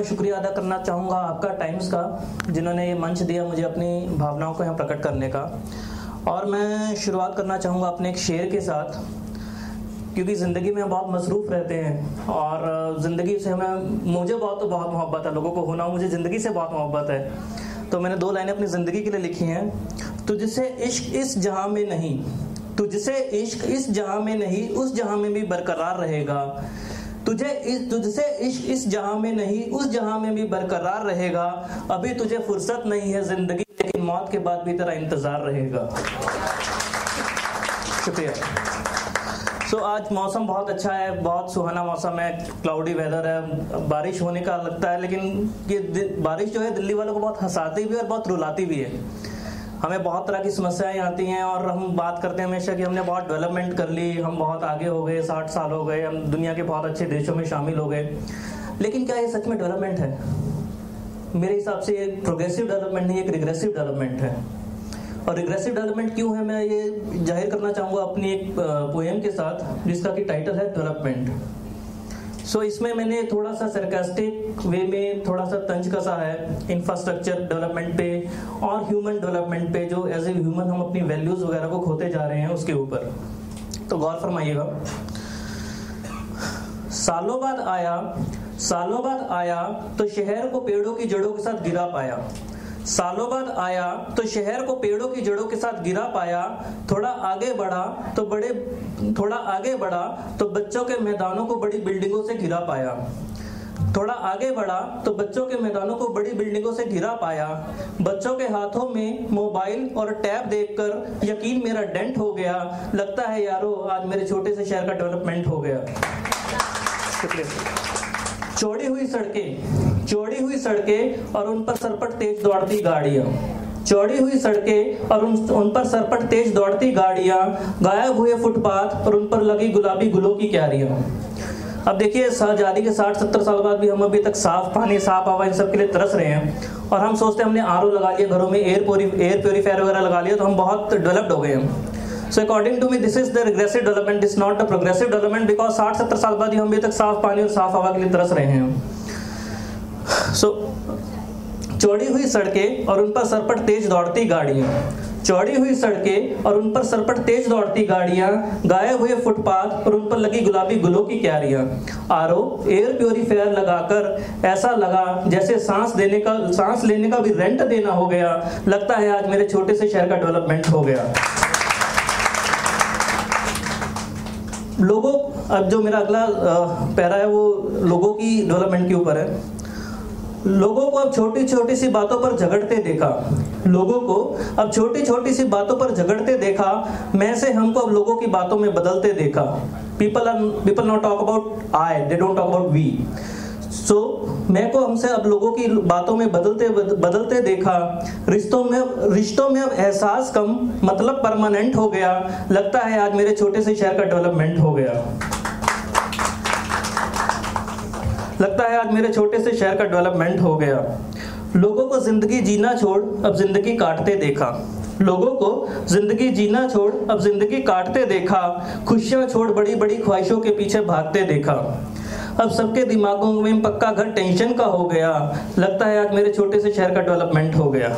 मैं शुक्रिया अदा करना चाहूँगा आपका टाइम्स का, जिन्होंने ये मंच दिया मुझे अपनी भावनाओं को यहाँ प्रकट करने का। और मैं शुरुआत करना चाहूँगा अपने एक शेर के साथ, क्योंकि ज़िंदगी में हम बहुत मसरूफ़ रहते हैं, और ज़िंदगी से हमें, मुझे बहुत तो बहुत मोहब्बत है, लोगों को होना, मुझे ज़िंदगी से बहुत मोहब्बत है। तो मैंने दो लाइनें अपनी ज़िंदगी के लिए लिखी हैं तो जिसे इश्क इस जहाँ में नहीं तुझसे इश्क इस जहाँ में नहीं, उस जहाँ में भी बरकरार रहेगा। तुझे इस तुझसे इश्क इस जहाँ में नहीं उस जहाँ में भी बरकरार रहेगा। अभी तुझे फुर्सत नहीं है ज़िंदगी लेकिन मौत के बाद भी तेरा इंतज़ार रहेगा। शुक्रिया। सो so, आज मौसम बहुत अच्छा है बहुत सुहाना मौसम है क्लाउडी वेदर है बारिश होने का लगता है लेकिन ये बारिश जो है दिल्ली वालों को बहुत हंसाती भी है और बहुत रुलाती भी है। हमें बहुत तरह की समस्याएँ आती हैं और हम बात करते हैं हमेशा कि हमने बहुत डेवलपमेंट कर ली, हम बहुत आगे हो गए, साठ साल हो गए, हम दुनिया के बहुत अच्छे देशों में शामिल हो गए। लेकिन क्या ये सच में डेवलपमेंट है? मेरे हिसाब से ये प्रोग्रेसिव डेवलपमेंट नहीं, एक रिग्रेसिव डेवलपमेंट है। और रिग्रेसिव डेवलपमेंट क्यों है? मैं ये ज़ाहिर करना चाहूँगा अपनी एक पोएम के साथ, जिसका कि टाइटल है डेवलपमेंट सो so, इसमें मैंने थोड़ा सा सरकास्टिक वे में थोड़ा सा तंज कसा है इंफ्रास्ट्रक्चर डेवलपमेंट पे और ह्यूमन डेवलपमेंट पे जो एज ए ह्यूमन हम अपनी वैल्यूज़ वगैरह को खोते जा रहे हैं उसके ऊपर। तो गौर फरमाइएगा। सालों बाद आया सालों बाद आया तो शहर को पेड़ों की जड़ों के साथ गिरा पाया। सालों बाद आया तो शहर को पेड़ों की जड़ों के साथ गिरा पाया थोड़ा आगे बढ़ा तो बड़े थोड़ा आगे बढ़ा तो बच्चों के मैदानों को बड़ी बिल्डिंगों से घिरा पाया। थोड़ा आगे बढ़ा तो बच्चों के मैदानों को बड़ी बिल्डिंगों से घिरा पाया। बच्चों के हाथों में मोबाइल और टैब देखकर यकीन मेरा डेंट हो गया। लगता है यारो आज मेरे छोटे से शहर का डेवलपमेंट हो गया। चौड़ी हुई सड़कें चौड़ी हुई सड़कें और उन पर सरपट तेज दौड़ती गाड़ियाँ। चौड़ी हुई सड़कें और उन उन पर सरपट तेज दौड़ती गाड़ियाँ, गायब हुए फुटपाथ और उन पर लगी गुलाबी गुलों की क्यारियाँ। अब देखिए आज़ादी के 60-70 साल बाद भी हम अभी तक साफ़ पानी, साफ़ हवा इन सब के लिए तरस रहे हैं। और हम सोचते हैं हमने आरओ लगा लिया, घरों में एयर प्योरी एयर प्योरीफायर वगैरह लगा लिया तो हम बहुत डेवलप्ड हो गए हैं। So according to me this is the regressive development is not the progressive development because साठ सत्तर साल बाद ही हम अभी तक साफ़ पानी और साफ़ हवा के लिए तरस रहे हैं। सो चौड़ी हुई सड़कें और उन पर सरपट तेज दौड़ती गाड़ियाँ। चौड़ी हुई सड़कें और उन पर सरपट तेज दौड़ती गाड़ियाँ गायब हुए फुटपाथ और उन पर लगी गुलाबी गुलों की क्यारियाँ। आर, एयर प्योरीफायर लगाकर ऐसा लगा जैसे सांस देने का, सांस लेने का भी रेंट देना हो गया। लगता है आज मेरे छोटे से शहर का डेवलपमेंट हो गया। लोगों, अब जो मेरा अगला पैरा है वो लोगों की डेवलपमेंट के ऊपर है। लोगों को अब छोटी छोटी सी बातों पर झगड़ते देखा। लोगों को अब छोटी छोटी सी बातों पर झगड़ते देखा। मैं से हमको अब लोगों की बातों में बदलते देखा। People are people not talk about I they don't talk about we so so, मैं को हमसे अब लोगों की बातों में बदलते बदलते देखा। रिश्तों में रिश्तों में अब एहसास कम मतलब परमानेंट हो गया। लगता है आज मेरे छोटे से शहर का डेवलपमेंट हो गया। लगता है आज मेरे छोटे से शहर का डेवलपमेंट हो गया। लोगों को ज़िंदगी जीना छोड़, अब ज़िंदगी काटते देखा। लोगों को ज़िंदगी जीना छोड़, अब ज़िंदगी काटते देखा। खुशियाँ छोड़ बड़ी बड़ी ख्वाहिशों के पीछे भागते देखा। अब सबके दिमागों में पक्का घर टेंशन का हो गया। लगता है आज मेरे छोटे से शहर का डेवलपमेंट हो गया।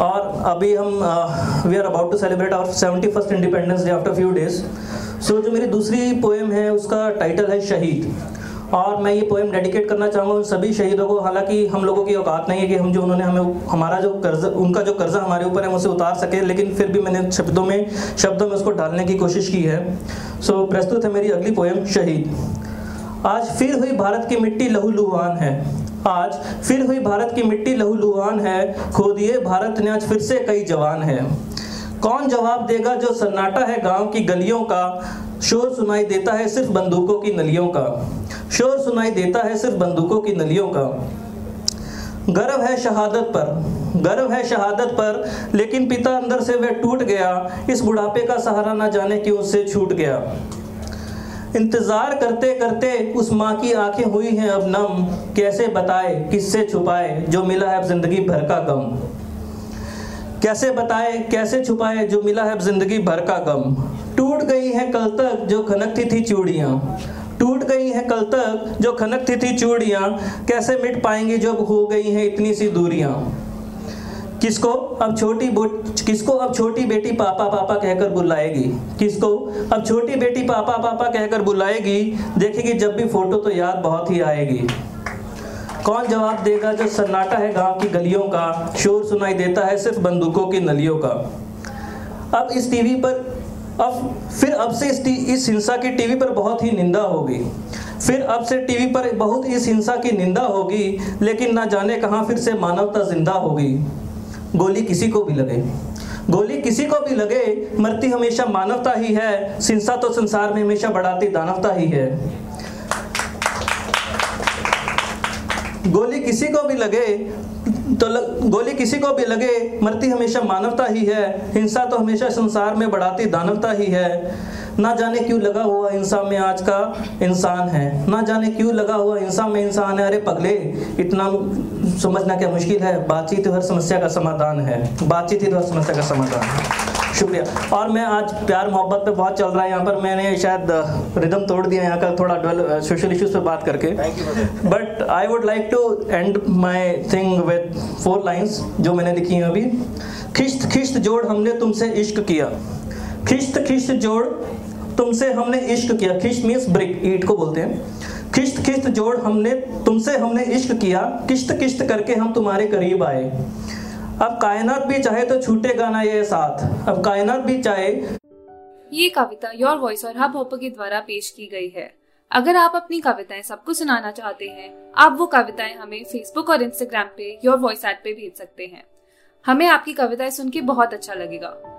और अभी हम we are about to celebrate our seventy first independence day after few days so जो मेरी दूसरी पोएम है उसका टाइटल है शहीद। और मैं ये पोएम डेडिकेट करना चाहूँगा उन सभी शहीदों को। हालाँकि हम लोगों की औकात नहीं है कि हम जो उन्होंने हमें हमारा जो कर्ज उनका जो कर्जा हमारे ऊपर है उसे उतार सके लेकिन फिर भी मैंने शब्दों में शब्दों में उसको डालने की कोशिश की है। सो so, प्रस्तुत है मेरी अगली पोएम शहीद। आज फिर हुई भारत की मिट्टी लहू लुहान है। आज फिर हुई भारत की मिट्टी लहू लुहान है खो दिए भारत ने आज फिर से कई जवान है। कौन जवाब देगा जो सन्नाटा है गाँव की गलियों का? शोर सुनाई देता है सिर्फ़ बंदूकों की नलियों का। शोर सुनाई देता है सिर्फ़ बंदूकों की नलियों का। गर्व है शहादत पर, गर्व है शहादत पर, लेकिन पिता अंदर से वह टूट गया। इस बुढ़ापे का सहारा ना जाने क्यों उससे छूट गया। इंतज़ार करते करते उस माँ की आँखें हुई हैं अब नम। कैसे बताए, किससे छुपाए जो मिला है अब ज़िंदगी भर का गम? कैसे बताए, कैसे छुपाए जो मिला है अब ज़िंदगी भर का गम? टूट गई है कल तक जो खनकती थी चूड़ियाँ। टूट गई हैं कल तक जो खनकती थी चूड़ियाँ। कैसे मिट पाएँगी जब हो गई हैं इतनी सी दूरियाँ? किसको अब छोटी किसको अब छोटी बेटी पापा पापा कहकर बुलाएगी? किसको अब छोटी बेटी पापा पापा कहकर बुलाएगी? देखेगी जब भी फ़ोटो तो याद बहुत ही आएगी। कौन जवाब देगा जो सन्नाटा है गाँव की गलियों का? शोर सुनाई देता है सिर्फ़ बंदूकों की नलियों का। अब इस टीवी पर अब फिर अब से इस, इस हिंसा की टीवी पर बहुत ही निंदा होगी। फिर अब से टीवी पर बहुत इस हिंसा की निंदा होगी लेकिन ना जाने कहाँ फिर से मानवता ज़िंदा होगी। गोली किसी को भी लगे। गोली किसी को भी लगे मरती हमेशा मानवता ही है। हिंसा तो संसार में हमेशा बढ़ाती दानवता ही है। गोली किसी को भी लगे तो लग, गोली किसी को भी लगे मरती हमेशा मानवता ही है। हिंसा तो हमेशा संसार में बढ़ाती दानवता ही है। ना जाने क्यों लगा हुआ इंसान में आज का इंसान है? ना जाने क्यों लगा हुआ इंसान में इंसान है? अरे पगले इतना समझना क्या मुश्किल है? बातचीत हर समस्या का समाधान है। बातचीत ही हर समस्या का समाधान है। शुक्रिया। और मैं आज प्यार मोहब्बत पे बहुत चल रहा है यहाँ पर। मैंने शायद रिदम तोड़ दिया यहाँ का थोड़ा सोशल इश्यूज़ पे बात करके। But I would like to end my thing with four lines जो मैंने लिखी हैं अभी। खिश्त खिश्त जोड़ हमने तुमसे इश्क किया। खिश्त खिश्त जोड़ तुमसे हमने इश्क किया। खिश्त मीन्स ब्रिक ईट को बोलते हैं। खिश्त खिश्त जोड़ हमने, तुमसे हमने इश्क किया। किश्त किश्त करके हम तुम्हारे करीब आए। अब कायनात भी चाहे तो छूटेगा ना ये साथ। अब कायनात भी चाहे ये कविता योर वॉइस और हब हॉपर के द्वारा पेश की गई है। अगर आप अपनी कविताएँ सबको सुनाना चाहते हैं, आप वो कविताएँ हमें फेसबुक और इंस्टाग्राम पे योर वॉइस ऐप पे भेज सकते हैं। हमें आपकी कविताएँ सुन के बहुत अच्छा लगेगा।